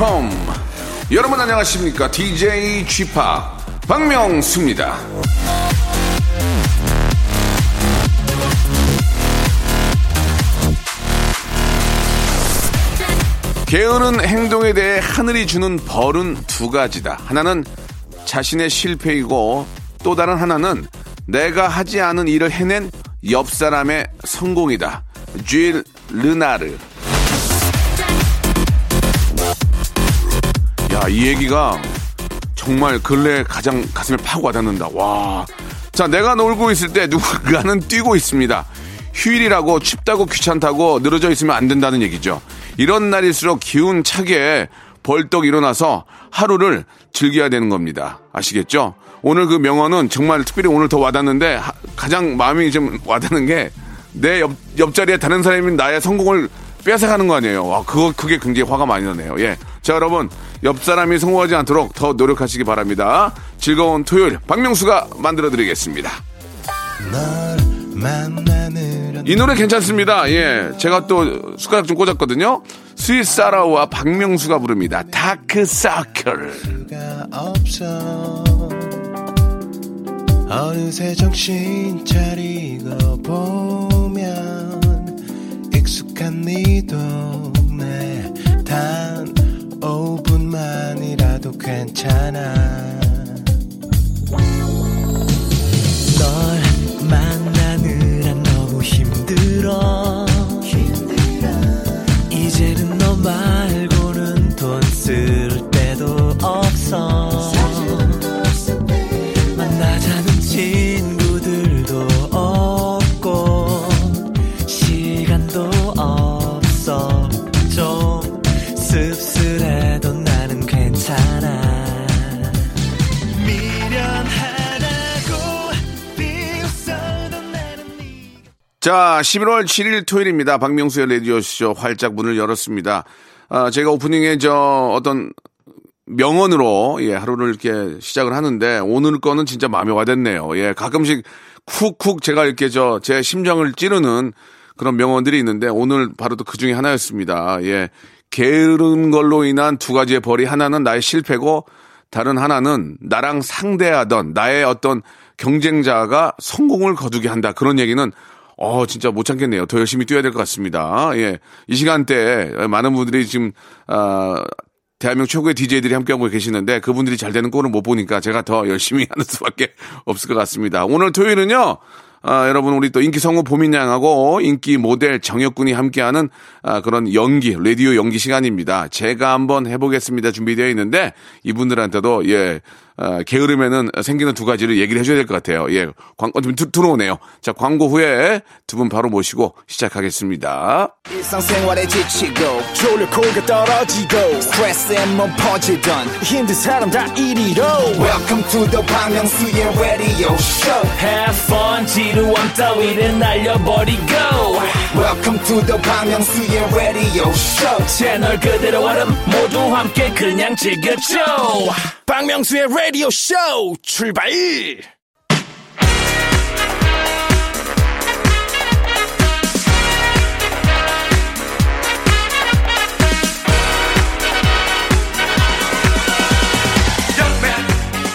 Welcome. 여러분 안녕하십니까? DJ 쥐파 박명수입니다. 게으른 행동에 대해 하늘이 주는 벌은 두 가지다. 하나는 자신의 실패이고 또 다른 하나는 내가 하지 않은 일을 해낸 옆 사람의 성공이다. 쥐 르나르 야, 이 얘기가 정말 근래 가장 가슴에 파고 와닿는다. 와. 자, 내가 놀고 있을 때 누군가는 뛰고 있습니다. 휴일이라고 춥다고 귀찮다고 늘어져 있으면 안 된다는 얘기죠. 이런 날일수록 기운 차게 벌떡 일어나서 하루를 즐겨야 되는 겁니다. 아시겠죠? 오늘 그 명언은 정말 특별히 오늘 더 와닿는데 하- 가장 마음이 좀 와닿는 게 내 옆, 옆자리에 다른 사람이 나의 성공을 뺏어가는 거 아니에요. 와, 그거, 그게 굉장히 화가 많이 나네요. 예. 자, 여러분. 옆 사람이 성공하지 않도록 더 노력하시기 바랍니다. 즐거운 토요일, 박명수가 만들어드리겠습니다. 이 노래 괜찮습니다. 예. 제가 또 숟가락 좀 꽂았거든요. 스윗사라와 박명수가 부릅니다. 다크사클. 어느새 정신 차리고 보면 익숙한 단 5분만이라도 괜찮아. 널 만나느라 너무 힘들어. 이제는 너 말고 자, 11월 7일 토요일입니다. 박명수의 라디오쇼 활짝 문을 열었습니다. 아, 제가 오프닝에 저 어떤 명언으로 예, 하루를 이렇게 시작을 하는데 오늘 거는 진짜 마음에 와닿네요. 예, 가끔씩 쿡쿡 제가 이렇게 저 제 심장을 찌르는 그런 명언들이 있는데 오늘 바로 또 그 중에 하나였습니다. 예. 게으른 걸로 인한 두 가지의 벌이 하나는 나의 실패고 다른 하나는 나랑 상대하던 나의 어떤 경쟁자가 성공을 거두게 한다. 그런 얘기는 어, 진짜 못 참겠네요. 더 열심히 뛰어야 될 것 같습니다. 예. 이 시간대 많은 분들이 지금, 아, 대한민국 최고의 DJ들이 함께하고 계시는데 그분들이 잘 되는 꼴을 못 보니까 제가 더 열심히 하는 수밖에 없을 것 같습니다. 오늘 토요일은요, 아, 여러분 우리 또 인기 성우 보민양하고 인기 모델 정혁군이 함께하는 아, 그런 연기 라디오 연기 시간입니다. 제가 한번 해보겠습니다 준비되어 있는데 이분들한테도 예 아, 게으름에는 생기는 두 가지를 얘기를 해줘야 될 것 같아요. 예 광고 좀 들- 들어오네요. 자 광고 후에 두 분 바로 모시고 시작하겠습니다. 지치고, 떨어지고, 퍼지던, welcome to the Bang Myung-soo's radio show Have fun 지루함 따위를 날려버리고 welcome to the Bang Myung-soo's radio show 채널 그대로 얼음 모두 함께 그냥 즐겨줘 박명수의 라디오 쇼 출발!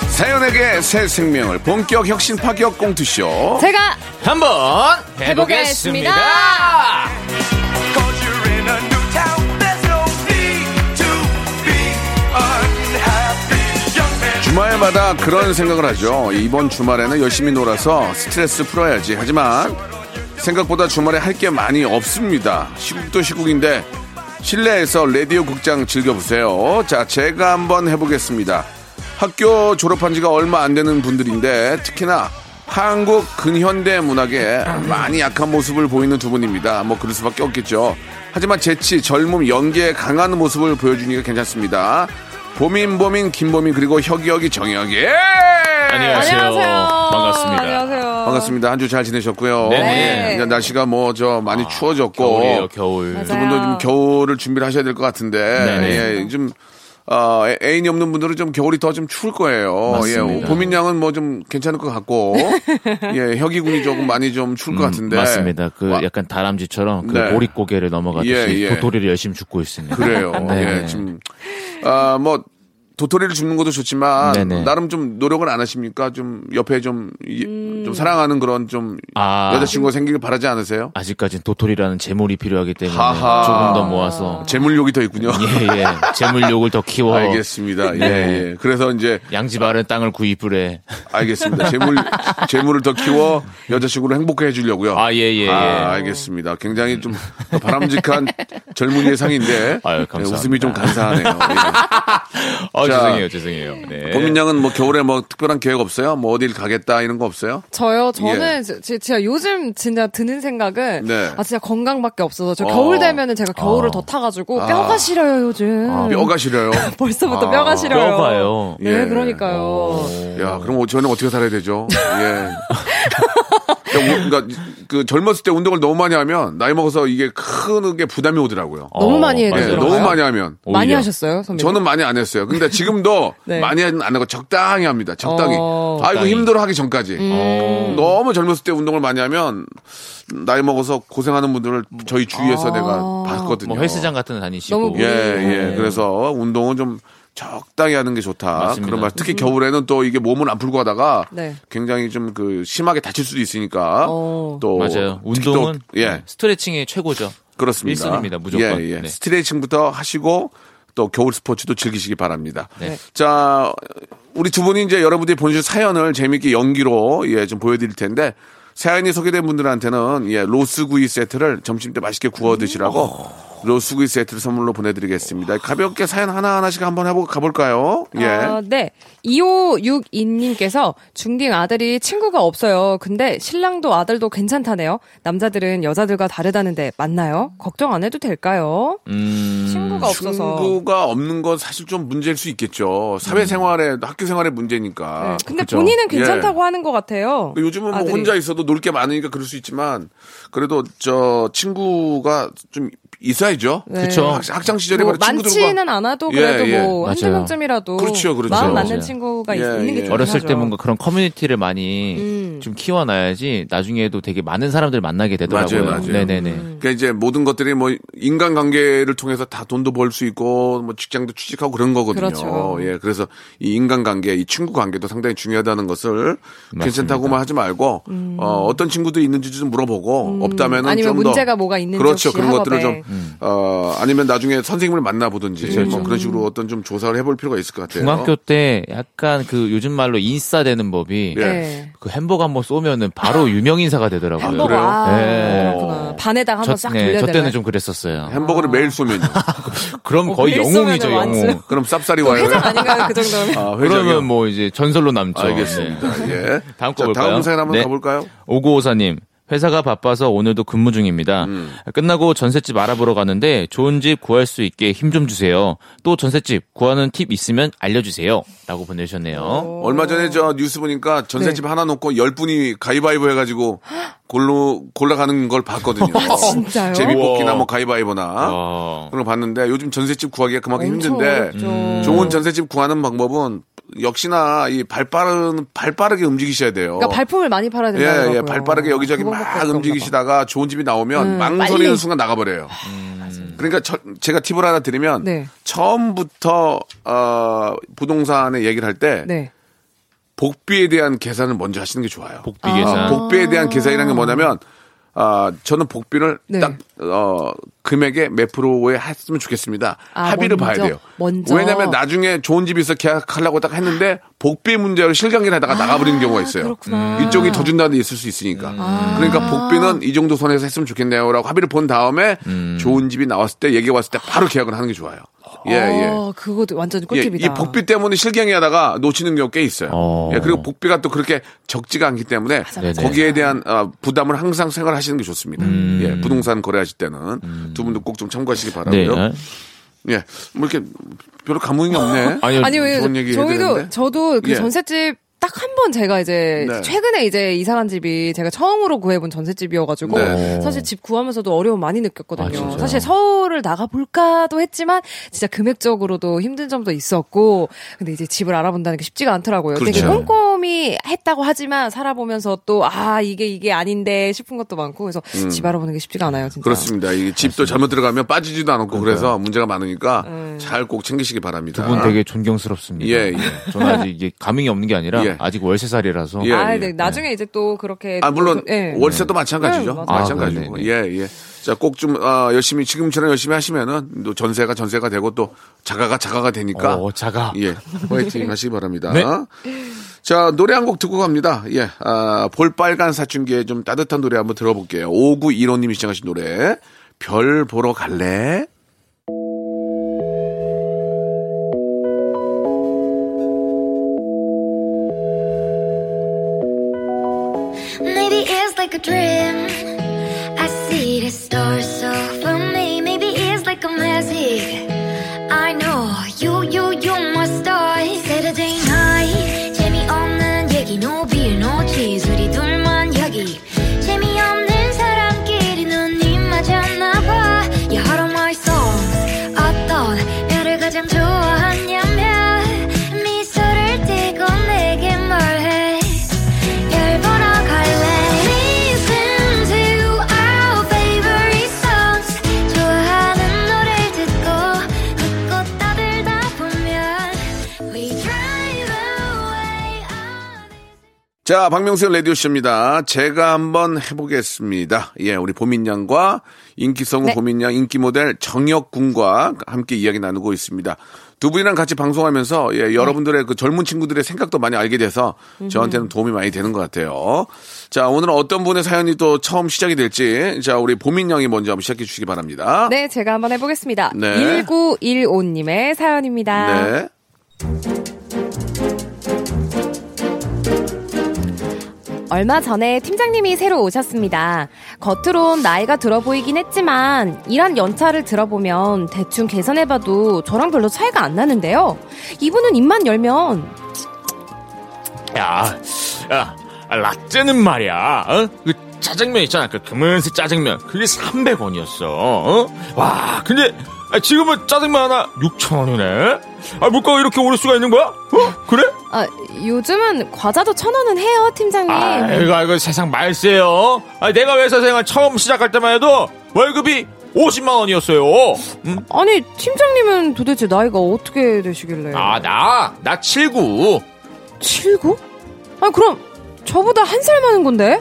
사연에게 새 생명을 본격 혁신 파격 공투쇼. 제가 한번 해보겠습니다. 주말마다 그런 생각을 하죠. 이번 주말에는 열심히 놀아서 스트레스 풀어야지. 하지만 생각보다 주말에 할 게 많이 없습니다. 시국도 시국인데 실내에서 라디오 극장 즐겨보세요. 자, 제가 한번 해보겠습니다. 학교 졸업한 지가 얼마 안 되는 분들인데 특히나 한국 근현대 문학에 많이 약한 모습을 보이는 두 분입니다. 뭐 그럴 수밖에 없겠죠. 하지만 재치, 젊음, 연기에 강한 모습을 보여주니까 괜찮습니다. 보민 보민 김보민 그리고 혁이 혁이 정혁이 예! 안녕하세요. 안녕하세요. 반갑습니다. 안녕하세요. 반갑습니다. 한 주 잘 지내셨고요. 네네. 이제 날씨가 뭐 저 많이 추워졌고 겨울이에요, 겨울. 맞아요. 두 분도 좀 겨울을 준비를 하셔야 될 것 같은데 네네. 예, 좀 어, 애- 애인이 없는 분들은 좀 겨울이 더 좀 추울 거예요. 맞습니다. 예, 보민 양은 뭐 좀 괜찮을 것 같고 예, 혁이 군이 조금 많이 좀 추울 것 같은데 음, 맞습니다. 그 와, 약간 다람쥐처럼 그 네. 보릿고개를 넘어가듯이 예, 예. 도토리를 열심히 줍고 있습니다. 그래요. 네. 예, 좀, 아, 뭐, 도토리를 줍는 것도 좋지만, 네네. 나름 좀 노력을 안 하십니까? 좀, 옆에 좀, 이- 좀 사랑하는 그런 좀, 아. 여자친구가 생기길 바라지 않으세요? 아직까진 도토리라는 재물이 필요하기 때문에 하하. 조금 더 모아서 재물욕이 더 있군요. 예, 예. 재물욕을 더 키워 알겠습니다. 예, 네. 예. 그래서 이제, 양지 바른 땅을 구입을 해. 알겠습니다. 재물, 재물을 더 키워 여자친구를 행복해 해주려고요. 아, 예, 예, 예. 아, 알겠습니다. 굉장히 좀 바람직한 젊은이의 상인데, 아유, 예, 감사합니다. 웃음이 좀 간사하네요. 예. 어, 자, 죄송해요, 죄송해요. 네. 보민 양은 뭐 겨울에 뭐 특별한 계획 없어요? 뭐 어딜 가겠다 이런 거 없어요? 저요, 저는 지- 지- 진짜 요즘 진짜 드는 생각은 네. 아 진짜 건강밖에 없어서 저 어. 겨울 되면은 제가 겨울을 어. 더 타가지고 뼈가 시려요 요즘. 뼈가 시려요. 벌써부터 아, 뼈가 시려요. 뼈가요? 네, 예. 그러니까요. 야, 그럼 저는 어떻게 살아야 되죠? 예. 그러니까, 우- 그러니까 그 젊었을 때 운동을 너무 많이 하면 나이 먹어서 이게 크게 부담이 오더라고요. 너무 많이 해야 예, 맞아요. 되더라고요. 너무 많이 하면. 많이 오히려. 하셨어요, 선배님? 저는 많이 안 했어요. 근데 지금도 네. 많이 안 하고 적당히 합니다. 적당히. 어. 아이고 적당히. 힘들어 하기 전까지. 음. 너무 젊었을 때 운동을 많이 하면 나이 먹어서 고생하는 분들을 저희 주위에서 내가 봤거든요. 뭐 헬스장 같은 데 다니시고. 너무 예. 예. 그래서 운동은 좀 적당히 하는 게 좋다. 맞습니다. 그런 말. 특히 겨울에는 또 이게 몸을 안 풀고 하다가 네. 굉장히 좀 그 심하게 다칠 수도 있으니까 어. 또 맞아요. 특히 또- 운동은 예 스트레칭이 최고죠. 그렇습니다. 1순위입니다, 무조건. 예, 예. 네. 스트레칭부터 하시고 또 겨울 스포츠도 즐기시기 바랍니다. 네. 자 우리 두 분이 이제 여러분들이 보내주신 사연을 재미있게 연기로 예 좀 보여드릴 텐데 사연이 소개된 분들한테는 예 로스구이 세트를 점심 때 맛있게 구워 드시라고 로스구이 세트를 선물로 보내드리겠습니다. 가볍게 사연 하나 하나씩 한번 해보 가볼까요? 예. 아, 네. 2562님께서 중딩 아들이 친구가 없어요. 근데 신랑도 아들도 괜찮다네요. 남자들은 여자들과 다르다는데 맞나요? 걱정 안 해도 될까요? 음, 친구가 없어서. 친구가 없는 건 사실 좀 문제일 수 있겠죠. 사회생활에 학교 생활의 문제니까. 네. 근데 그죠. 본인은 괜찮다고 하는 것 같아요. 요즘은 뭐 아들이. 혼자 있어도 놀 게 많으니까 그럴 수 있지만 그래도 저 친구가 좀 있어야죠. 네. 그쵸. 학, 학창 시절에 뭐 많지는 않아도 예, 그래도 예. 뭐 한두 맞아요. 명쯤이라도 그렇죠, 그렇죠. 마음 맞는. 친구가 예, 있는 게 예. 어렸을 하죠. 때 뭔가 그런 커뮤니티를 많이 음. 좀 키워놔야지 나중에도 되게 많은 사람들 만나게 되더라고요. 맞아요, 맞아요. 네네네. 그러니까 이제 모든 것들이 뭐 인간관계를 통해서 다 돈도 벌 수 있고 뭐 직장도 취직하고 그런 거거든요. 그렇죠. 예, 그래서 이 인간관계, 이 친구 관계도 상당히 중요하다는 것을 괜찮다고만 하지 말고 어, 어떤 친구들이 있는지 좀 물어보고 없다면은 음. 아니면 좀더 문제가 뭐가 있는지 그렇죠 그런 것들을 학좀 어, 아니면 나중에 선생님을 만나보든지 그렇죠. 뭐 그런 식으로 어떤 좀 조사를 해볼 필요가 있을 것 같아요. 중학교 때 약간 그 요즘 말로 인싸 되는 법이 예. 네. 그 햄버거 한 번 쏘면은 바로 유명 인사가 되더라고요. 햄버거 그래요? 아, 네. 그렇구나. 반에다가 한번 싹 네, 돌려야 저 되나요? 때는 좀 그랬었어요. 햄버거를 매일 쏘면요. 그럼 어, 거의 영웅이죠, 영웅. 완전- 그럼 쌉쌀이 와요. 회장 아닌가요? 그 정도면? 아? 그러면 뭐 이제 전설로 남죠. 알겠습니다. 네. 예. 다음 거 자, 볼까요? 다음 사연 한번 네. 가볼까요? 5954님. 회사가 바빠서 오늘도 근무 중입니다. 음. 끝나고 전셋집 알아보러 가는데 좋은 집 구할 수 있게 힘 좀 주세요. 또 전셋집 구하는 팁 있으면 알려주세요. 라고 보내주셨네요. 얼마 전에 저 뉴스 보니까 전셋집 네. 하나 놓고 열 분이 가위바위보 해가지고 골로 골라가는 걸 봤거든요. 아, 진짜요? 제비뽑기나. 뭐 가위바위보나 어. 그런 거 봤는데 요즘 전셋집 구하기가 그만큼 힘든데 어렵죠. 좋은 전셋집 구하는 방법은 역시나 이 발 빠른 발 빠르게 움직이셔야 돼요. 그러니까 발품을 많이 팔아야 예, 된다고요. 예, 발 빠르게 여기저기 그 막. 움직이시다가 좋은 집이 나오면 음, 망설이는 빨리. 순간 나가버려요. 그러니까 저- 제가 팁을 하나 드리면 네. 처음부터 어, 부동산에 얘기를 할때 네. 복비에 대한 계산을 먼저 하시는 게 좋아요. 복비 계산. 아, 복비에 대한 계산이라는 게 뭐냐면 아, 저는 복비를 네. 딱, 어, 금액의 몇 프로에 했으면 좋겠습니다. 아, 합의를 먼저, 봐야 돼요. 먼저. 왜냐면 나중에 좋은 집이 있어 계약하려고 딱 했는데 복비 문제로 실강을 하다가 나가버리는 경우가 있어요. 그렇구나. 이쪽이 더 준다는 데 있을 수 있으니까. 그러니까 복비는 이 정도 선에서 했으면 좋겠네요라고 합의를 본 다음에 좋은 집이 나왔을 때 얘기 왔을 때 바로 계약을 하는 게 좋아요. 예, 예. 어, 그것도 완전 예, 꿀팁이다. 이 복비 때문에 실갱이 하다가 놓치는 경우 꽤 있어요. 어. 예, 그리고 복비가 또 그렇게 적지가 않기 때문에 맞아. 거기에 대한 어, 부담을 항상 생각하시는 게 좋습니다. 예, 부동산 거래하실 때는 두 분도 꼭 좀 참고하시기 네. 바라고요. 예. 뭐 이렇게 별로 감흥이 없네. 아니요. 아니 왜 좋은 얘기 저희도? 저도 그 예. 전셋집 딱 한 번 제가 이제 네. 최근에 이제 이사간 집이 제가 처음으로 구해본 전셋집이어가지고 네. 사실 집 구하면서도 어려움 많이 느꼈거든요. 아? 사실 서울을 나가 볼까도 했지만 진짜 금액적으로도 힘든 점도 있었고 근데 이제 집을 알아본다는 게 쉽지가 않더라고요. 되게 그렇죠. 꼼꼼 히 했다고 하지만 살아보면서 또 아 이게 이게 아닌데 싶은 것도 많고 그래서 집 알아보는 게 쉽지가 않아요. 진짜. 음. 그렇습니다. 이 집도 잘못 들어가면 빠지지도 않았고 그래서 문제가 많으니까 음. 잘꼭 챙기시기 바랍니다. 두 분 되게 존경스럽습니다. 예, 예. 저는 아직 이게 감흥이 없는 게 아니라 예. 아직 월세살이라서 예. 아, 네. 나중에 이제 또 그렇게 아, 물론 또, 예. 월세도 마찬가지죠. 네, 맞아요. 마찬가지고. 아, 예, 예. 자, 꼭 좀, 아, 열심히, 지금처럼 열심히 하시면은 또 전세가 전세가 되고 또 자가가 자가가 되니까. 어, 자가. 예. 화이팅 하시기 바랍니다. 네. 자, 노래 한 곡 듣고 갑니다. 예. 아, 볼빨간 사춘기에 좀 따뜻한 노래 한번 들어볼게요. 5915님이 시청하신 노래. 별 보러 갈래? 자, 박명수의 라디오쇼입니다. 제가 한번 해보겠습니다. 예, 우리 보민양과 인기성우 네. 보민양 인기 모델 정혁군과 함께 이야기 나누고 있습니다. 두 분이랑 같이 방송하면서 예, 여러분들의 그 젊은 친구들의 생각도 많이 알게 돼서 저한테는 도움이 많이 되는 것 같아요. 자, 오늘은 어떤 분의 사연이 또 처음 시작이 될지 자, 우리 보민양이 먼저 한번 시작해 주시기 바랍니다. 네, 제가 한번 해보겠습니다. 네. 1915님의 사연입니다. 네. 얼마 전에 팀장님이 새로 오셨습니다. 겉으론 나이가 들어 보이긴 했지만 일한 연차를 들어보면 대충 계산해봐도 저랑 별로 차이가 안 나는데요. 이분은 입만 열면 야, 야, 아, 라떼는 말이야. 어? 그 짜장면 있잖아. 그 금은색 짜장면. 그게 300원이었어. 어? 와, 근데 아, 지금은 짜장면 하나 6,000원이네. 아, 물가가 이렇게 오를 수가 있는 거야? 어? 그래? 아, 요즘은 과자도 천 원은 해요, 팀장님. 아이고, 아이고, 세상 말세요. 아, 내가 회사 생활 처음 시작할 때만 해도 월급이 50만 원이었어요. 음? 아니, 팀장님은 도대체 나이가 어떻게 되시길래? 아, 나, 나 79. 79? 아니, 그럼 저보다 한 살 많은 건데?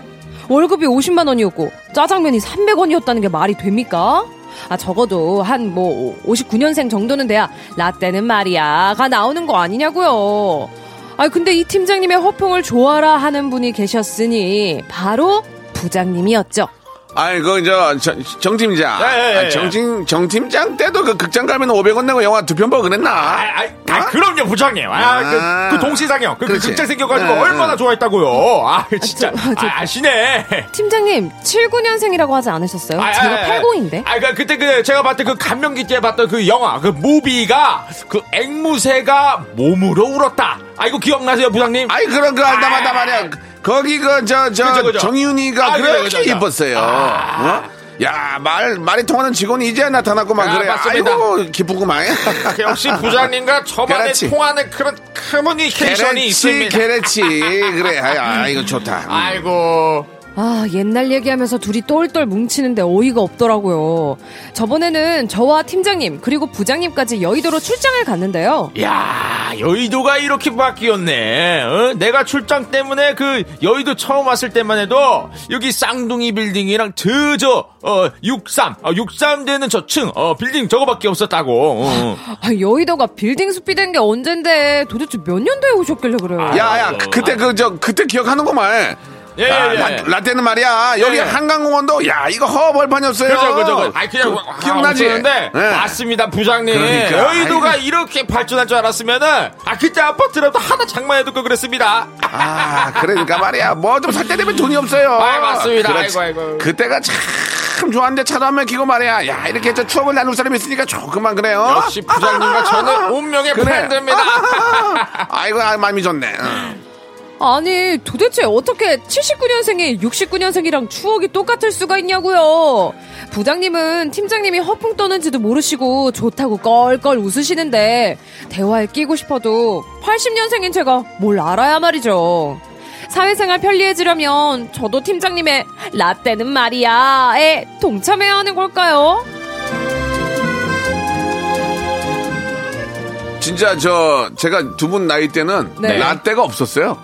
월급이 50만 원이었고 짜장면이 300원이었다는 게 말이 됩니까? 아 적어도 한 뭐 59년생 정도는 돼야 라떼는 말이야가 나오는 거 아니냐고요. 아 근데 이 팀장님의 허풍을 좋아라 하는 분이 계셨으니 바로 부장님이었죠. 아이고, 저, 정, 정 팀장. 예, 예, 예. 아, 정, 팀, 정 팀장 때도 그 극장 가면 500원 내고 영화 두 편 보고 그랬나? 아, 아, 아, 그럼요, 부장님. 아, 아. 그, 그 동시상영. 그, 그. 극장 생겨가지고 응, 얼마나 응. 좋아했다고요. 아, 진짜. 저- 저- 아, 아시네. 팀장님 79년생이라고 하지 않으셨어요? 아, 제가 아, 아, 80인데. 아, 그, 그때 그, 제가 봤던 그 감명기 때 봤던 그 영화, 그 무비가, 그 앵무새가 몸으로 울었다. 아, 이거 기억나세요, 부장님? 아이, 그런 거 알다 마다 아. 말이야. 거기 그, 저, 저. 정윤이가 아, 그렇게 그죠, 그죠. 예뻤어요. 아. 어? 야, 말, 말이 통하는 직원이 이제 나타났구만. 아, 그래. 맞습니다. 아이고, 기쁘구만. 역시 부장님과 저만의 그렇지. 통하는 그런 커뮤니케이션이 있습니다. 게레치. 그래. 아, 아, 이거 좋다. 음. 아이고. 아, 옛날 얘기하면서 둘이 똘똘 뭉치는데 어이가 없더라고요. 저번에는 저와 팀장님, 그리고 부장님까지 여의도로 출장을 갔는데요. 야 여의도가 이렇게 바뀌었네. 어? 내가 출장 때문에 그 여의도 처음 왔을 때만 해도 여기 쌍둥이 빌딩이랑 저저 어, 63, 어, 63 되는 저 층 어, 빌딩 저거밖에 없었다고. 어. 아, 여의도가 빌딩 숲이 된 게 언젠데 도대체 몇 년도에 오셨길래 그래요? 야, 야, 그- 그때 그, 저, 그때 기억하는구만. 예, 아, 예, 라, 예. 라떼는 말이야. 여기 예, 예. 한강공원도, 야, 이거 허벌판이었어요. 그죠, 그죠, 그죠. 아니, 그냥, 그, 기억나지? 데 예. 맞습니다, 부장님. 그러니까. 여의도가 아이고. 이렇게 발전할 줄 알았으면은, 아, 그때 아파트라도 하나 장만해두고 그랬습니다. 아, 그러니까 말이야. 뭐 좀 살 때 되면 돈이 없어요. 아이, 맞습니다. 그렇지. 아이고, 아이고. 그때가 참참 좋아하는데 차도 한번 키고 말이야. 야, 이렇게 저 추억을 나눌 사람이 있으니까 조금만 그래요. 역시 부장님과 저는 운명의 그래. 팬입니다. 아이고, 아, 마음이 좋네. 응. 아니 도대체 어떻게 79년생이 69년생이랑 추억이 똑같을 수가 있냐고요. 부장님은 팀장님이 허풍 떠는지도 모르시고 좋다고 껄껄 웃으시는데 대화에 끼고 싶어도 80년생인 제가 뭘 알아야 말이죠. 사회생활 편리해지려면 저도 팀장님의 라떼는 말이야에 동참해야 하는 걸까요? 진짜 저, 제가 두 분 나이 때는 네. 라떼가 없었어요.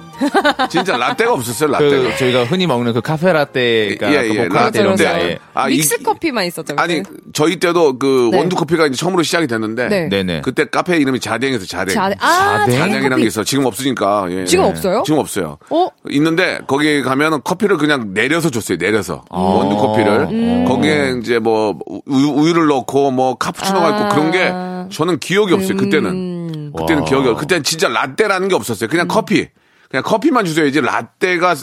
진짜 라떼가 없었어요, 라떼가. 그 저희가 흔히 먹는 그 카페 라떼가 예, 그 예, 모카 라떼 이런 라떼. 거. 예. 아, 믹스 이- 커피만 있었죠. 아니, 그때. 저희 때도 그 네. 원두 커피가 이제 처음으로 시작이 됐는데. 네. 네네. 그때 카페 이름이 자댕에서 자댕. 자, 아, 자댕? 자댕이라는. 게 있어. 지금 없으니까. 예. 지금 없어요? 지금 없어요. 어? 있는데 거기 가면은 커피를 그냥 내려서 줬어요. 내려서 아. 원두 커피를 음. 거기에 이제 뭐 우유, 를 넣고 뭐 카푸치노가 아. 있고 그런 게 저는 기억이 없어요. 그때는 음. 그때는 와. 기억이 없. 그때는 진짜 라떼라는 게 없었어요. 그냥 커피. 그냥 커피만 주셔야지 라떼가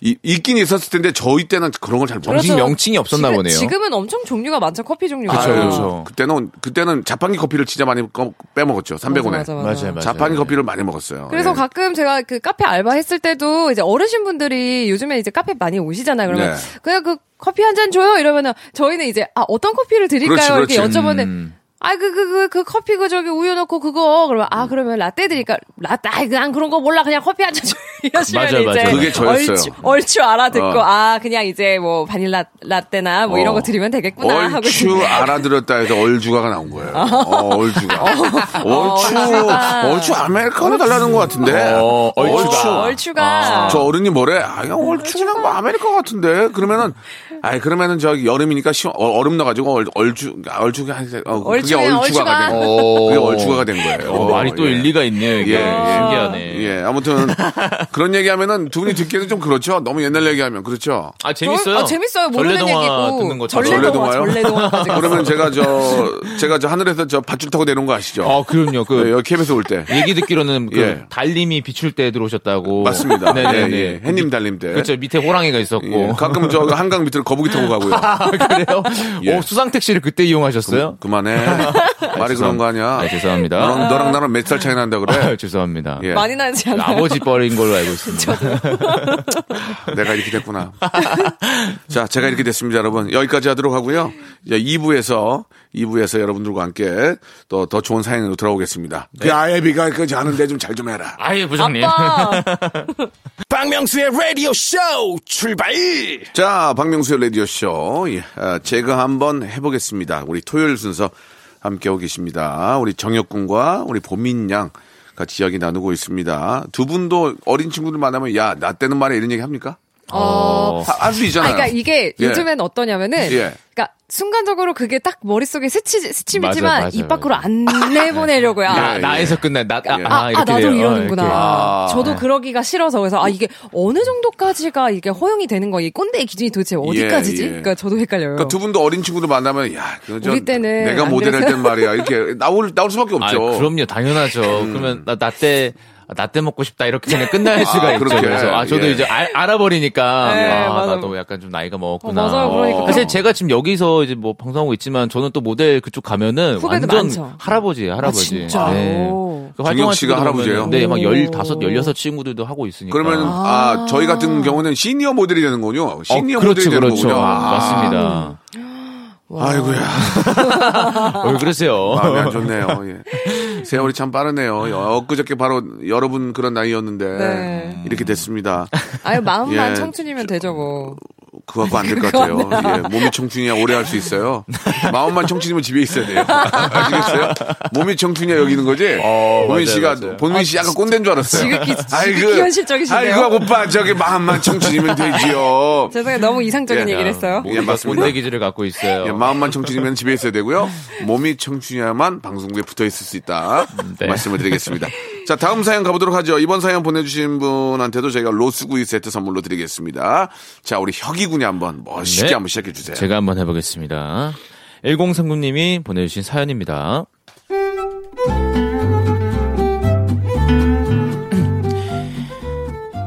이- 있긴 있었을 텐데 저희 때는 그런 걸 잘 모르겠어요. 정식 명칭이 없었나 지금, 보네요. 지금은 엄청 종류가 많죠. 커피 종류가. 그쵸, 아유, 그쵸. 그때는 그때는 자판기 커피를 진짜 많이 꺼- 빼먹었죠. 300원에. 맞아, 맞아, 맞아. 맞아요, 맞아요. 자판기 커피를 많이 먹었어요. 그래서 예. 가끔 제가 그 카페 알바 했을 때도 이제 어르신분들이 요즘에 이제 카페 많이 오시잖아요. 그러면 네. 그냥 그 커피 한 잔 줘요 이러면은 저희는 이제 아 어떤 커피를 드릴까요? 그렇지, 이렇게 그렇지. 여쭤보는데 음. 아 그 그 그 그 커피 그 저기 우유 넣고 그거 그러면 아 그러면 라떼 드릴까 라떼 아이 그냥 그런 거 몰라 그냥 커피 한잔 줘 이러시면 이제. 그게 저였어요. 얼추, 얼추 알아듣고 어. 아 그냥 이제 뭐 바닐라 라떼나 뭐 이런 어. 거 드리면 되겠구나 하고 얼추 알아들었다 해서 얼주가가 나온 거예요. 어, 얼주가. 얼추, 얼추가. 얼추 아메리카노 달라는 것 같은데. 어, 얼추가. 얼추가 저 어른이 뭐래? 아, 그냥 얼추 그냥 뭐 아메리카노 같은데. 그러면은, 아이, 그러면은 저기 여름이니까 시 얼음 넣어가지고 얼, 얼주, 얼주가, 한- 어, 그게 얼주가가 얼추가. 된 거예요. 그게 얼주가가 된 거예요. 어, 말이 또 예. 일리가 있네요. 이게 예, 예. 신기하네. 예, 아무튼 그런 얘기하면은 두 분이 듣기에는 좀 그렇죠. 너무 옛날 얘기하면 그렇죠. 아 재밌어요. 아, 재밌어요. 전래동화. 듣는 거 전래동화, 전래동화요? 그러면 제가 저 제가 저 하늘에서 저 밧줄 타고 내려온 거 아시죠? 아 그럼요. 그 네, 여기 KBS 올 때. 얘기 듣기로는 그 예. 달님이 비출 때 들어오셨다고. 맞습니다. 네네네. 예, 예. 햇님 달님 때. 그렇죠. 밑에 호랑이가 있었고. 예, 가끔 저 한강 밑으로 거북이 타고 가고요. 그래요? 예. 어, 수상 택시를 그때 이용하셨어요? 그 만해. 말이 그런 거 아니야. 아, 죄송합니다. 너랑, 너랑 나랑 몇 살 차이 난다 그래? 아, 죄송합니다. 예. 많이 나지 않아요? 아버지 뻘인 걸로 알고 있습니다. 내가 이렇게 됐구나. 자, 제가 이렇게 됐습니다, 여러분. 여기까지 하도록 하고요. 이제 2부에서, 2부에서 여러분들과 함께 또 더 좋은 사연으로 돌아오겠습니다. 그 아예비가 그지 않은데 좀잘좀 해라. 아예 부장님. 박명수의 라디오 쇼 출발 자, 박명수의 라디오 쇼. 예, 아, 제가 한번 해보겠습니다. 우리 토요일 순서 함께하고 계십니다. 우리 정혁군과 우리 보민 양 같이 이야기 나누고 있습니다. 두 분도 어린 친구들 만나면 야, 나 때는 말이야 이런 얘기 합니까? 어, 할수 아, 있잖아요. 그러니까 이게 예. 요즘엔 어떠냐면은, 예. 그러니까 순간적으로 그게 딱 머릿속에 스치, 스치지만 맞아요, 입 밖으로 안 내보내려고요. 나, 예, 나에서 끝나. 나, 아, 아, 아, 이렇게 나도 돼요. 이러는구나. 어. 아. 저도 그러기가 싫어서 그래서 아 이게 어느 정도까지가 이게 허용이 되는 거이 꼰대의 기준이 도대체 어디까지지? 예. 그러니까 저도 헷갈려요. 그러니까 두 분도 어린 친구들 만나면 야, 우리 때는 내가 안 모델할. 땐 말이야 이렇게 나올 나올 수밖에 아, 없죠. 그럼요. 당연하죠. 그러면 나, 나 때, 나때 먹고 싶다. 이렇게 그냥 끝날 수가 있죠. 그렇게. 그래서 아, 저도 예. 이제 알, 알아버리니까. 네, 아, 맞아. 나도 약간 좀 나이가 먹었구나. 어, 맞아요. 그러니까. 사실 제가 지금 여기서 이제 뭐 방송하고 있지만 저는 또 모델 그쪽 가면은 완전 많죠. 할아버지예요, 할아버지. 진짜로? 그 정혁 활동한 씨가 할아버지예요? 네, 막 오. 15, 16 친구들도 하고 있으니까. 그러면 아. 저희 같은 경우는 시니어 모델이 되는군요. 시니어 어, 모델이 그렇죠, 되는 그렇죠. 거군요. 아. 맞습니다. 아이고야. 어, 그러세요. 마음이 안 좋네요. 예. 세월이 참 빠르네요. 엊그저께 바로 여러분 그런 나이였는데 네. 이렇게 됐습니다. 아유 마음만 예. 청춘이면 되죠 뭐. 그거 갖고 안 될 것 같아요. 예, 몸이 청춘이야 오래 할 수 있어요. 마음만 청춘이면 집에 있어야 돼요. 아시겠어요? 몸이 청춘이야 여기 있는 거지. 어, 맞아요, 씨가 맞아요. 보민 씨 약간 꼰대인 줄 알았어요. 지극히- 지극히 현실적이시네요. 아이고 오빠 저기 마음만 청춘이면 되지요. 죄송해요 너무 이상적인 예. 얘기를 했어요. 예, 맞습니다. 꼰대 기질을 갖고 있어요. 예, 마음만 청춘이면 집에 있어야 되고요. 몸이 청춘이야만 방송국에 붙어 있을 수 있다. 네. 말씀을 드리겠습니다. 자, 다음 사연 가보도록 하죠. 이번 사연 보내주신 분한테도 저희가 로스구이 세트 선물로 드리겠습니다. 자, 우리 혁이 군이 한번 멋있게 네. 한번 시작해 주세요. 제가 한번 해보겠습니다. 1039님이 보내주신 사연입니다.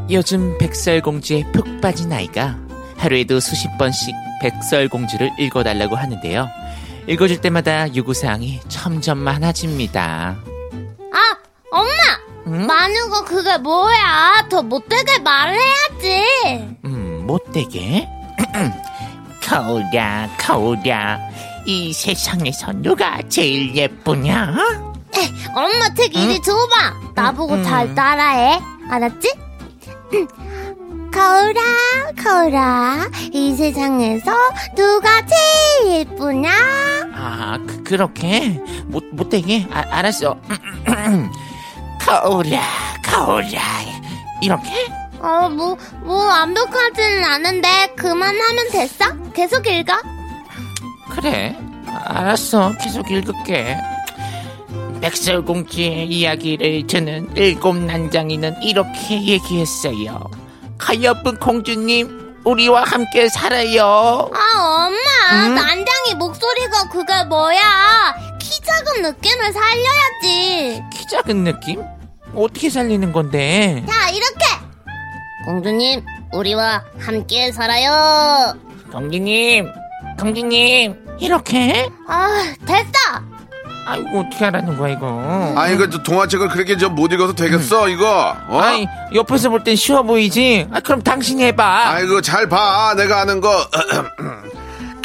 요즘 백설공주에 푹 빠진 아이가 하루에도 수십 번씩 백설공주를 읽어달라고 하는데요. 읽어줄 때마다 요구사항이 점점 많아집니다. 아, 엄마! 만우가 그게 뭐야? 더 못되게 말해야지. 음, 못되게? 거울야, 거울야. 이 세상에서 누가 제일 예쁘냐? 엄마 책 이리 줘봐. 나보고 잘 따라해. 알았지? 거울아, 거울아. 이 세상에서 누가 제일 예쁘냐? 아, 그, 그렇게? 못, 못되게? 아, 알았어. 거울야, 거울야. 이렇게? 어, 뭐, 뭐 완벽하지는 않은데 그만하면 됐어? 계속 읽어. 그래. 아, 알았어. 계속 읽을게. 백설공주의 이야기를 듣는 일곱 난장이는 이렇게 얘기했어요. 가엾은 공주님, 우리와 함께 살아요. 아, 엄마. 난장이 목소리가 그게 뭐야? 키 작은 느낌을 살려야지. 키 작은 느낌? 어떻게 살리는 건데? 자, 이렇게. 공주님, 우리와 함께 살아요. 공주님, 공주님, 이렇게? 아, 됐어. 아이고, 어떻게 하라는 거야, 이거? 아니 이거 저 동화책을 그렇게 저 못 읽어서 되겠어 이거 어? 아니, 옆에서 볼 땐 쉬워 보이지? 아, 그럼 당신이 해봐. 아이고 잘 봐 내가 아는 거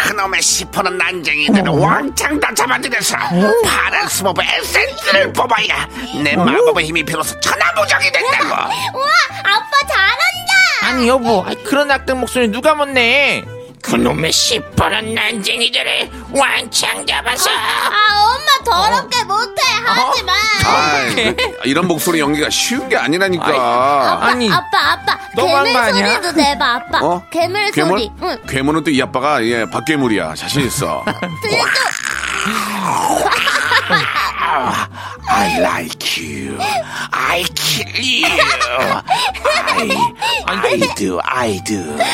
그놈의 시퍼런 난쟁이들을 왕창 다 잡아들여서 파란 스머프 에센스를 뽑아야 내 마법의 힘이 비로소 천하무적이 된다고. 우와, 아빠 잘한다. 아니, 여보, 아이, 그런 악당 목소리 누가 못 내? 그놈의 시퍼런 난쟁이들을 왕창 잡아서 아, 엄마 더럽게 못해. 하지 마. 아이, 그, 이런 목소리 연기가 쉬운 게 아니라니까 아니, 아빠, 아빠. 너무한 괴물 거 아니야? 소리도 내봐, 아빠. 어? 괴물, 괴물? 소리. 응. 괴물은 또 이 아빠가 예 박괴물이야 자신 있어 들려줘. I like you I kill you I, I do I do 와,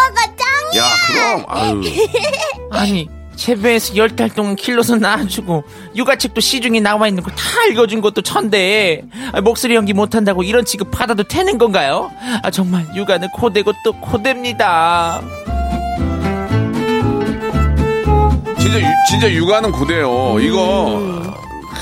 아빠가 짱이야. 야 그럼 아유 아니, 재배에서 열 달 동안 길러서 낳아주고, 육아책도 시중에 나와 있는 걸 다 읽어준 것도 천대. 아, 목소리 연기 못한다고 이런 취급 받아도 되는 건가요? 아, 정말 육아는 고되고 또 고됩니다. 진짜 유- 진짜 육아는 고대요 이거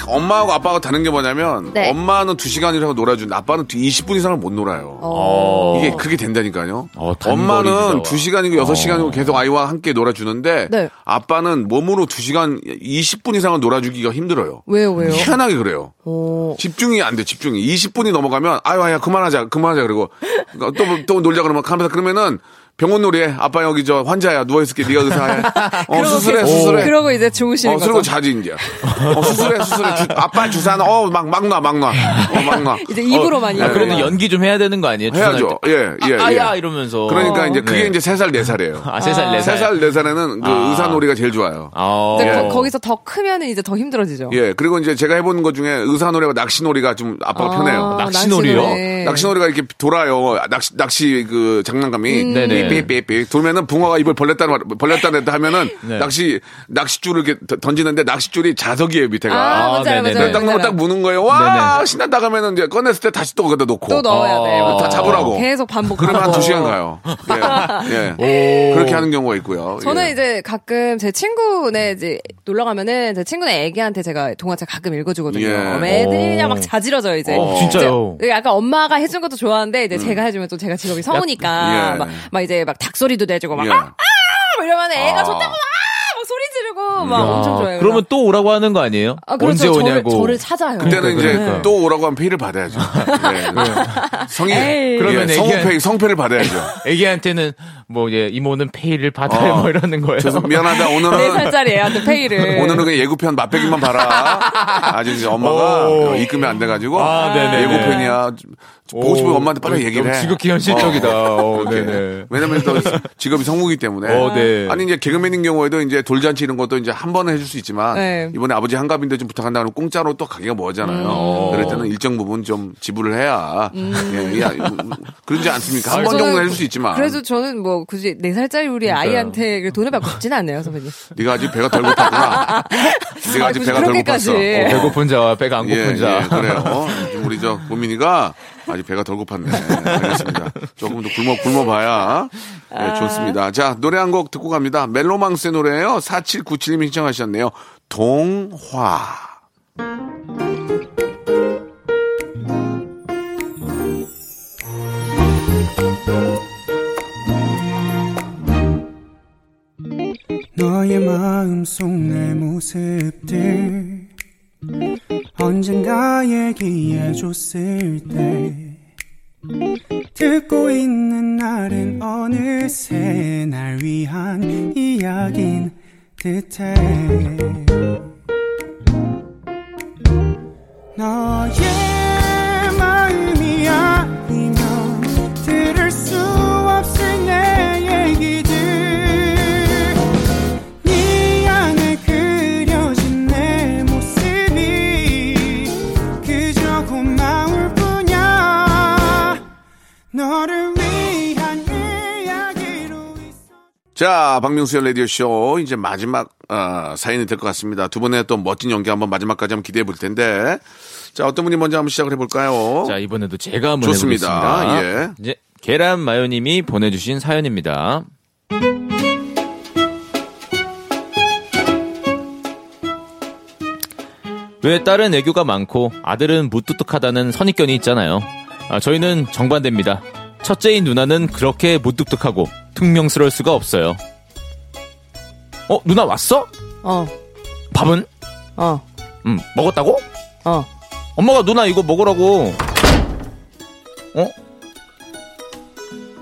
엄마하고 아빠가 다른 게 뭐냐면 네. 엄마는 2시간이라고 놀아주는데 아빠는 20분 이상을 못 놀아요 어. 이게 그게 된다니까요. 어, 엄마는 진짜. 2시간이고 6시간이고 계속 아이와 함께 놀아주는데 네. 아빠는 몸으로 2시간 20분 이상을 놀아주기가 힘들어요. 왜요, 왜요? 희한하게 그래요. 어. 집중이 안 돼, 집중이. 20분이 넘어가면, 아유, 아야, 그만하자, 그만하자. 그리고 또, 또 놀자 그러면, 가면서 그러면은 병원 놀이해. 아빠 여기 저 환자야. 누워 있을게. 네가 의사해. 어, 수술해, 수술해. 그러고 이제 주무시는 어, 거죠. 그러고 자지, 이제. 어, 수술해, 수술해. 주- 아빠 주사는, 어, 막, 막 놔, 막 놔. 어, 막 놔. 이제 입으로만 아, 입으로만. 그래도 연기 좀 해야 되는 거 아니에요? 해야죠. 예, 예, 아, 예. 야 이러면서. 그러니까 이제 그게 네. 이제 3살, 4살이에요. 아, 세 살, 네 살. 3살, 4살에는 그 아. 의사 놀이가 제일 좋아요. 아, 근데 예. 거, 거기서 더 크면은 이제 더 힘들어지죠. 예, 그리고 이제 제가 해보는 것 중에 의사 놀이와 낚시 놀이가 좀 아빠가 편해요. 아, 낚시 놀이요? 낚시놀이. 낚시 놀이가 이렇게 돌아요. 낚시, 낚시 그 장난감이. 음. 네네. 삐삐삐삐. 돌면은 붕어가 입을 벌렸다, 벌렸다 냈다 하면은 네. 낚시, 낚시줄을 이렇게 던- 던지는데 낚시줄이 자석이에요, 밑에가. 아, 아, 맞아요. 맞아요. 딱 넣으면 딱 무는 거예요. 와, 네네. 신난다 가면은 이제 꺼냈을 때 다시 또 거기다 놓고. 또 넣어야 돼. 어, 다 잡으라고. 계속 반복. 그러면 한 두 시간 가요. 예. 예. 그렇게 하는 경우가 있고요. 저는 예. 이제 가끔 제 친구네 이제 놀러 가면은 제 친구네 애기한테 제가 동화책 가끔 읽어주거든요. 예. 애들이 그냥 막 자지러져요 이제. 어, 진짜요? 약간 엄마가 해준 것도 좋아하는데 이제 제가 해주면 또 제가 직업이 성우니까 예. 막, 막 이제 막 닭소리도 내주고 막 예. 아! 막 이러면 애가 아. 좋다고 막, 막 소리 지르고 막 엄청 좋아해요. 그러면 또 오라고 하는 거 아니에요? 아, 그렇죠. 언제 오냐고. 저를, 저를 찾아요. 그때는 그러니까, 이제 그러니까. 또 오라고 하면 페이를 받아야죠. 네. 성이 에이. 그러면 예, 애기한- 성우페이 성패를 받아야죠. 애기한테는 뭐 이제 이모는 페이를 받아요 어. 뭐 이러는 거예요. 죄송 미안하다 네 오늘은 살짜리 애한테 페이를. 오늘은 그냥 예고편 맛배기만 봐라. 아직 이제 엄마가 오. 어, 입금이 안 돼가지고 아. 예고편이야. 보고 싶으면 엄마한테 빨리 얘기를 해. 지극히 현실적이다. 어, 그렇게. 네네. 왜냐면 또 직업이 성우기 때문에. 어, 네. 아니 이제 개그맨인 경우에도 이제 돌잔치 이런 것도 이제 한 번은 해줄 수 있지만 네. 이번에 아버지 한갑인데 좀 부탁한다 그러면 공짜로 또 가기가 뭐하잖아요. 그럴 때는 일정 부분 좀 지불을 해야 예, 야, 그러지 않습니까? 한 번 정도 해줄 수 있지만. 그래도 저는 뭐 굳이 네 살짜리 우리 아이한테 돈을 받고 싶지는 않네요, 선배님. 네가 아직 배가 덜 고팠구나. 네가 아직 아, 배가 덜. 고팠어. 어, 배고픈 자와 배가 안 고픈 예, 자. 예, 그래요. 좀 우리 저 고민이가 아직 배가 덜 고팠네. 알겠습니다. 조금 더 굶어, 굶어봐야. 네, 좋습니다. 자, 노래 한 곡 듣고 갑니다. 멜로망스의 노래예요 4797님이 신청하셨네요. 동화. 너의 마음속 내 모습들 언젠가 얘기해줬을 때 듣고 있는 날은 어느새 날 위한 이야긴 듯해 자, 박명수의 라디오쇼. 이제 마지막, 어, 사연이 될 것 같습니다. 두 분의 또 멋진 연기 한번 마지막까지 한번 기대해 볼 텐데. 자, 어떤 분이 먼저 한번 시작을 해볼까요? 자, 이번에도 제가 한번 좋습니다. 해보겠습니다. 예. 이제 계란 마요님이 보내주신 사연입니다. 왜 딸은 애교가 많고 아들은 무뚝뚝하다는 선입견이 있잖아요. 아, 저희는 정반대입니다. 첫째인 누나는 그렇게 무뚝뚝하고 퉁명스러울 수가 없어요. 어, 누나 왔어? 어, 밥은? 어, 음, 먹었다고? 어. 엄마가 누나 이거 먹으라고. 어?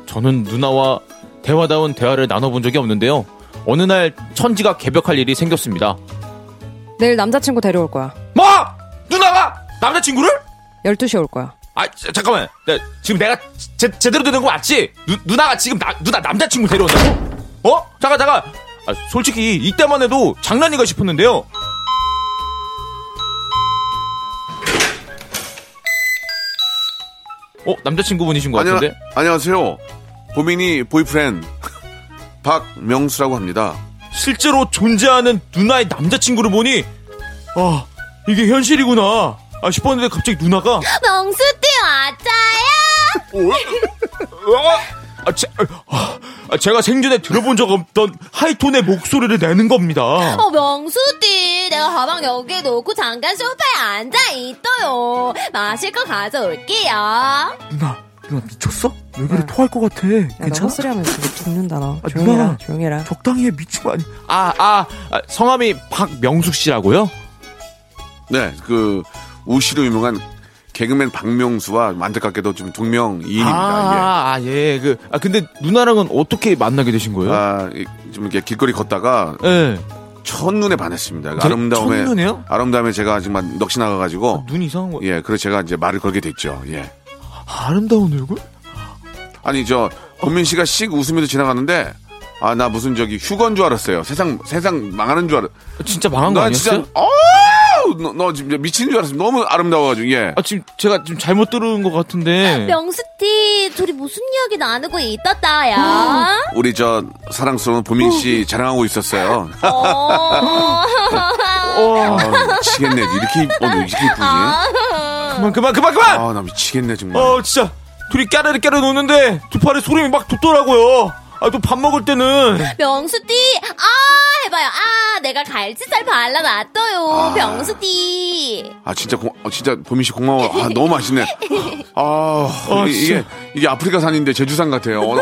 저는 누나와 대화다운 대화를 나눠본 적이 없는데요. 어느 날 천지가 개벽할 일이 생겼습니다. 내일 남자친구 데려올 거야. 뭐? 누나가 남자친구를? 12시에 올 거야. 아 자, 잠깐만. 나, 지금 내가 제, 제대로 되는 거 맞지? 누, 누나가 지금 나, 누나 남자친구 데려온다고? 어? 잠깐 잠깐. 아, 솔직히 이때만 해도 장난이가 싶었는데요. 어 남자친구분이신 것 안녕, 같은데? 안녕하세요. 보민이 보이프렌 박명수라고 합니다. 실제로 존재하는 누나의 남자친구를 보니 아 이게 현실이구나 아 싶었는데 갑자기 누나가 왔자요. 아, 제, 아, 제가 생전에 들어본 적 없던 하이톤의 목소리를 내는 겁니다. 어, 명수띠, 내가 가방 여기에 놓고 잠깐 소파에 앉아 있어요. 마실 거 가져올게요. 누나, 누나 미쳤어? 왜 그래 토할 것 같아. 야, 너 헛소리 하면 죽는다, 너. 아, 조용히 해라, 누나. 조용히 해라. 적당히 해 미친 거 아니? 아, 아, 아, 성함이 박명숙 씨라고요? 네, 그 우시로 유명한 개그맨 박명수와 안타깝게도 좀 동명이인입니다. 아, 아, 예, 그, 아 근데 누나랑은 어떻게 만나게 되신 예. 거예요? 아, 이- 좀 이렇게 길거리 걷다가 예. 첫눈에 반했습니다. 그 제- 아름다움에 첫눈에요? 아름다움에 제가 정말 넋이 나가가지고 눈 이상한 거. 예, 그래서 제가 이제 말을 걸게 됐죠. 예. 아름다운 얼굴? 아니 저 본민 씨가 씩 웃으면서 지나가는데 아 나 무슨 저기 휴건 줄 알았어요. 세상 세상 망하는 줄 알았. 진짜 망한 거나 아니었어요? 진짜 어, 너, 너 진짜 미친 줄 알았어. 너무 아름다워가지고 예. 아 지금 제가 지금 잘못 들은 것 같은데. 명수띠, 둘이 무슨 이야기 나누고 있었다요? 우리 저 사랑스러운 보민 씨 자랑하고 있었어요. 어. 아, 미치겠네. 이렇게 이- 어, 너 이렇게 이쁘지? 그만 그만 그만 그만. 아, 나 미치겠네 정말. 어 진짜 둘이 까르르 까르 노는데 두 팔에 소름이 막 돋더라고요. 아 또 밥 먹을 때는 명수띠, 아, 해봐요. 아, 내가 갈치살 발라놨어요. 아. 명수띠. 아 진짜 고, 어, 진짜 보민 씨 고마워. 아 너무 맛있네. 아, 아, 이게, 이게 이게 아프리카산인데 제주산 같아요. 어,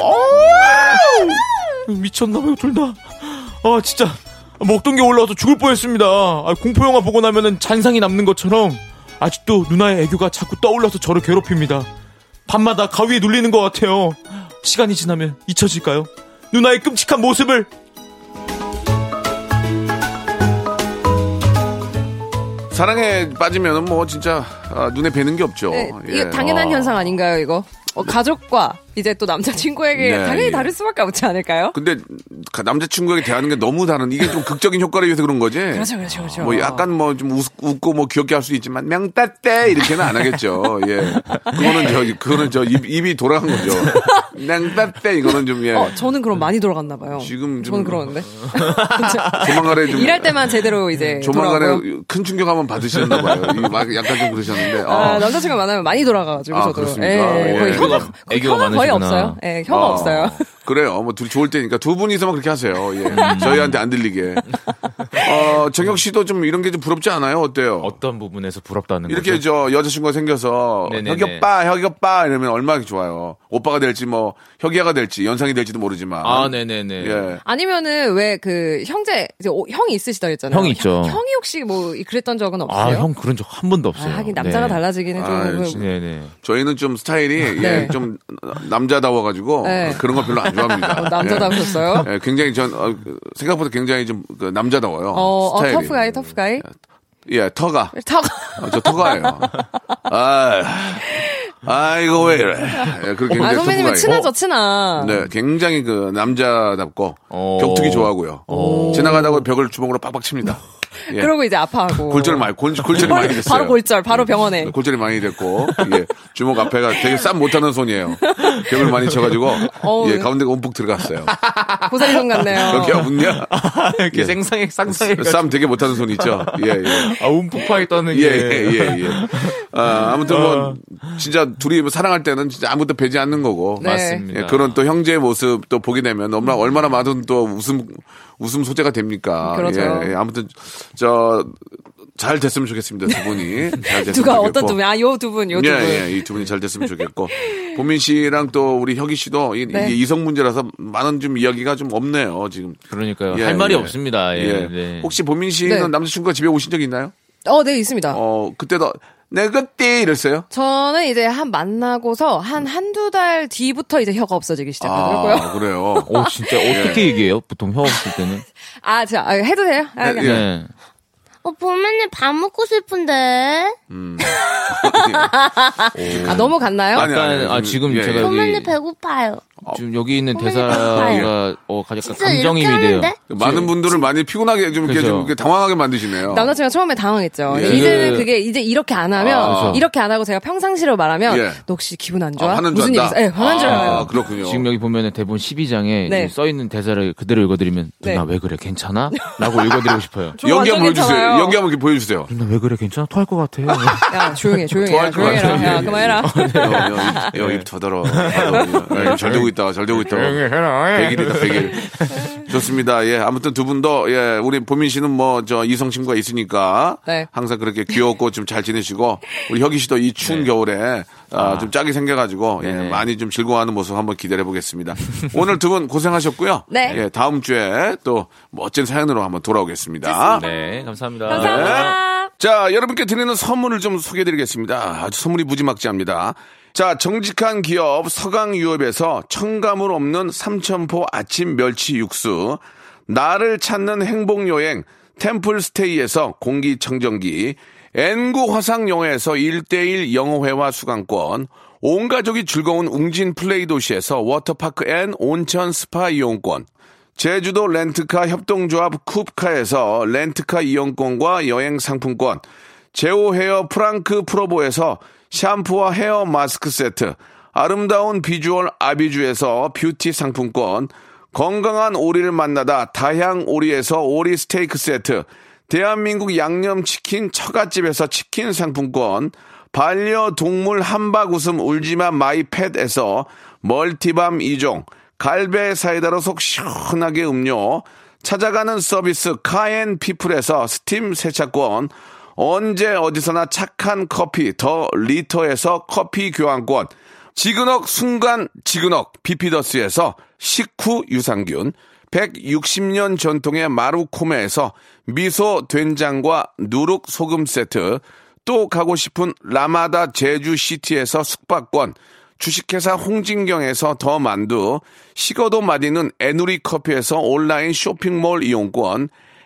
미쳤나봐요 둘 다. 아 진짜 먹던 게 올라와서 죽을 뻔했습니다. 아, 공포 영화 보고 나면은 잔상이 남는 것처럼 아직도 누나의 애교가 자꾸 떠올라서 저를 괴롭힙니다. 밤마다 가위에 눌리는 것 같아요. 시간이 지나면 잊혀질까요? 누나의 끔찍한 모습을 사랑에 빠지면은 뭐 진짜 아, 눈에 뵈는 게 없죠. 네, 예. 이게 당연한 현상 아닌가요, 이거? 어, 가족과 이제 또 남자친구에게 네, 당연히 예. 다를 수밖에 없지 않을까요? 근데 가- 남자친구에게 대하는 게 너무 다른 이게 좀 극적인 효과를 위해서 그런 거지. 그렇죠, 그렇죠, 그렇죠. 뭐 약간 뭐 좀 웃고 뭐 귀엽게 할 수 있지만 명따떼 이렇게는 안 하겠죠. 예. 그거는 저 그거는 저 입, 입이 돌아간 거죠. 낭빠빼 이거는 좀 예. 어, 저는 그럼 많이 돌아갔나 봐요. 지금 좀- 저는 그러는데. 조만간에 좀 일할 때만 제대로 이제 조만간에 돌아가고요. 큰 충격 한번 받으셨나 봐요. 이막 약간 좀 그러셨는데. 아, 아, 남자친구가 많으면 많이 돌아가가지고 아, 저도. 그렇습니까? 예, 예. 거의 혀가, 애교가- 거의 애교가 혀가 거의 많으시구나. 없어요. 예, 혀가 아, 없어요. 그래요. 뭐 둘이 좋을 때니까 두 분이서만 그렇게 하세요. 예. 음. 저희한테 안 들리게. 어, 정혁 씨도 좀 이런 게 좀 부럽지 않아요? 어때요? 어떤 부분에서 부럽다는 이렇게 거죠? 저 여자친구가 생겨서 네네네. 혁이 오빠, 혁이 오빠 이러면 얼마나 좋아요. 오빠가 될지 뭐 혁이야가 될지 연상이 될지도 모르지만. 아, 네네네. 예. 아니면은 왜 그 형제, 이제 오- 형이 있으시다 했잖아요. 형이 있죠. 형, 이 혹시 뭐 그랬던 적은 아, 없어요? 형 그런 적 한 번도 없어요. 아, 하긴 남자가 네. 달라지기는 좀. 아, 그-. 네네. 저희는 좀 스타일이 예, 네. 좀 남자다워가지고 네. 그런 거 별로 안 좋아합니다. 어, 남자다우셨어요? 예, 굉장히 전 어, 그, 생각보다 굉장히 좀 그 남자다워요. 어, 어, 스타일이. 터프가이, 터프가이. 예, 터가. 타고. 어, 저 터가예요. 아, 아 이거 왜 이래? 예, 그 굉장히 아, 선배님은. 친하죠, 친하. 네, 굉장히 그 남자답고 어. 격투기 좋아하고요. 지나가다가 벽을 주먹으로 빡빡 칩니다. 예. 그러고 이제 아파하고. 골절 많이 골, 골절이 많이 됐어요. 바로 골절, 바로 병원에. 골절이 많이 됐고 예, 주먹 앞에가 되게 쌈 못하는 손이에요. 벽을 많이 쳐가지고 어우. 예, 가운데가 움푹 들어갔어요. 고사리 손 같네요. 여기가 웃냐? 이렇게 예. 생상해, 상상해. 쌈 되게 못하는 손 있죠. 예, 예. 아, 움푹파이 떠는 예, 게. 예, 예, 예. 아, 아무튼 뭐, 진짜 둘이 뭐 사랑할 때는 진짜 아무것도 배지 않는 거고. 네. 맞습니다. 예, 그런 또 형제의 모습 또 보게 되면 얼마나, 얼마나 많은 또 웃음, 웃음 소재가 됩니까. 그렇죠. 예, 예. 아무튼, 저, 잘 됐으면 좋겠습니다, 두 분이. 잘 됐으면 누가 좋겠고. 어떤 두 분? 아, 요 두 분, 요두 예, 분. 예, 이 두 분이 잘 됐으면 좋겠고. 보민 씨랑 또 우리 혁이 씨도 이, 네. 게 이성 문제라서 많은 좀 이야기가 좀 없네요, 지금. 그러니까요. 예, 할 말이 예. 없습니다. 예. 예. 네. 혹시 보민 씨는 네. 남자친구가 집에 오신 적 있나요? 어, 네, 있습니다. 어, 그때도, 내 그때 이랬어요? 저는 이제 한 만나고서 한 한두 달 뒤부터 이제 혀가 없어지기 시작하더라고요. 아, 그래요. 오, 진짜 어떻게 얘기해요? 보통 혀 없을 때는? 아, 자, 아, 해도 돼요? 아, 네, 그냥. 예. 네. 어, 보면은 밥 먹고 싶은데. 아, 너무 갔나요? 아니, 약간, 아니, 아, 지금 예, 제가 예. 여기, 보면은 배고파요. 지금 여기 있는 보면은 대사가, 배고파요. 어, 감정임이 이렇게 돼요. 하는데? 많은 분들을 많이 피곤하게 좀 이렇게. 좀 이렇게 당황하게 만드시네요. 남자친구가 처음에 당황했죠. 예. 이제는 그- 그게 이제 이렇게 안 하면 아. 이렇게 안 하고 제가 평상시로 말하면 예. 너 혹시 기분 안 좋아? 아, 화난 줄 무슨 일? 있어? 예, 화난 줄 아, 알아요. 그렇군요. 지금 여기 보면은 대본 12장에 네. 써 있는 대사를 그대로 읽어드리면 누나 네. 왜 그래 괜찮아? 라고 읽어드리고 싶어요. 저 연기 한번 보여주세요. 연기 한번 이렇게 보여주세요. 누나 왜 그래 괜찮아? 토할 것 같아. 야, 조용해, 조용해. 것 조용해라. 예, 그만해라. 여, 여, 여, 입 더더러. 예, 잘 되고 있다, 잘 되고 있다. 백일이다, 백일. 좋습니다. 예, 아무튼 두 분도, 예, 우리 보민 씨는 뭐, 저, 이성 친구가 있으니까. 네. 항상 그렇게 귀엽고 좀 잘 지내시고, 우리 혁이 씨도 이 추운 겨울에, 아, 좀 짝이 생겨가지고, 예, 네네. 많이 좀 즐거워하는 모습 한번 기다려 보겠습니다. 오늘 두 분 고생하셨고요. 네. 예, 다음 주에 또 멋진 사연으로 한번 돌아오겠습니다. 네, 감사합니다. 감사합니다. 자, 여러분께 드리는 선물을 좀 소개해드리겠습니다. 아주 선물이 무지막지합니다. 자, 정직한 기업 서강유업에서 첨가물 없는 삼천포 아침 멸치 육수, 나를 찾는 행복여행 템플스테이에서 공기청정기, N구 화상영어에서 1대1 영어회화 수강권, 온 가족이 즐거운 웅진 플레이 도시에서 워터파크 and 온천 스파 이용권, 제주도 렌트카 협동조합 쿱카에서 렌트카 이용권과 여행 상품권, 제오 헤어 프랑크 프로보에서 샴푸와 헤어 마스크 세트, 아름다운 비주얼 아비주에서 뷰티 상품권, 건강한 오리를 만나다 다향 오리에서 오리 스테이크 세트, 대한민국 양념치킨 처갓집에서 치킨 상품권, 반려동물 한박 웃음 울지마 마이펫에서 multi balm 2종, 갈배 사이다로 속 시원하게 음료, 찾아가는 서비스 카엔 피플에서 스팀 세차권, 언제 어디서나 착한 커피 더 리터에서 커피 교환권, 지그넉 순간 지그넉 비피더스에서 식후 유산균, 160년 전통의 마루코메에서 미소 된장과 누룩 소금 세트, 또 가고 싶은 라마다 제주시티에서 숙박권, 주식회사 홍진경에서 더 만두, 식어도 맛있는 에누리 커피에서 온라인 쇼핑몰 이용권,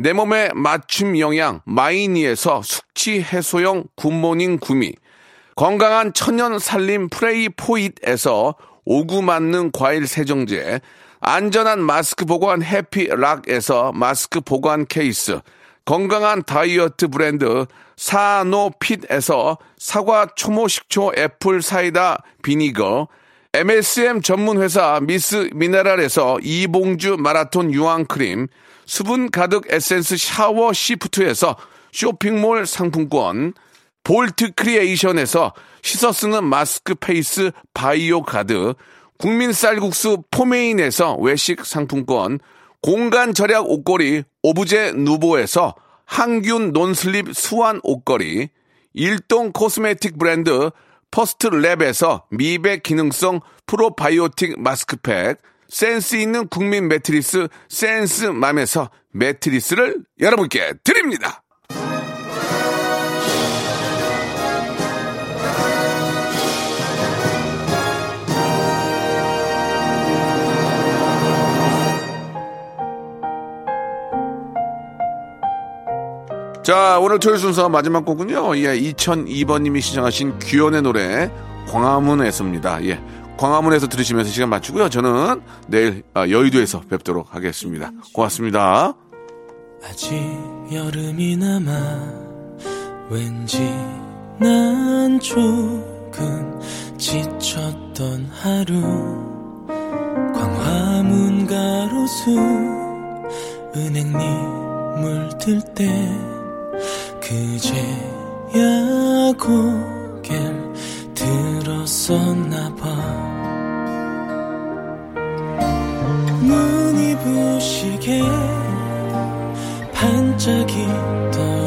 내 몸에 맞춤 영양 마이니에서 숙취 해소용 굿모닝 구미, 건강한 천연 살림 프레이 포잇에서 오구 맞는 과일 세정제, 안전한 마스크 보관 해피락에서 마스크 보관 케이스, 건강한 다이어트 브랜드 사노핏에서 사과 초모 식초 apple cider vinegar, MSM 전문 회사 미스 미네랄에서 이봉주 마라톤 유황 크림, 수분 가득 에센스 샤워 시프트에서 쇼핑몰 상품권, 볼트 크리에이션에서 씻어 쓰는 마스크 페이스 바이오 가드, 국민 쌀국수 포메인에서 외식 상품권, 공간 절약 옷걸이 오브제 누보에서 항균 non-slip 수완 옷걸이, 일동 코스메틱 브랜드 퍼스트 랩에서 미백 기능성 프로바이오틱 마스크팩, 센스 있는 국민 매트리스 센스맘에서 매트리스를 여러분께 드립니다. 자, 오늘 토요일 순서 마지막 곡은요. 예, 2002번님이 시청하신 규현의 노래 광화문에서입니다. 예. 광화문에서 들으시면서 시간 맞추고요. 저는 내일 아, 여의도에서 뵙도록 하겠습니다. 고맙습니다. 아직 여름이 남아 왠지 난 조금 지쳤던 하루 광화문 가로수 은행잎 물들 때 그제야 고개를 들었었나 봐. 눈이 부시게 반짝이던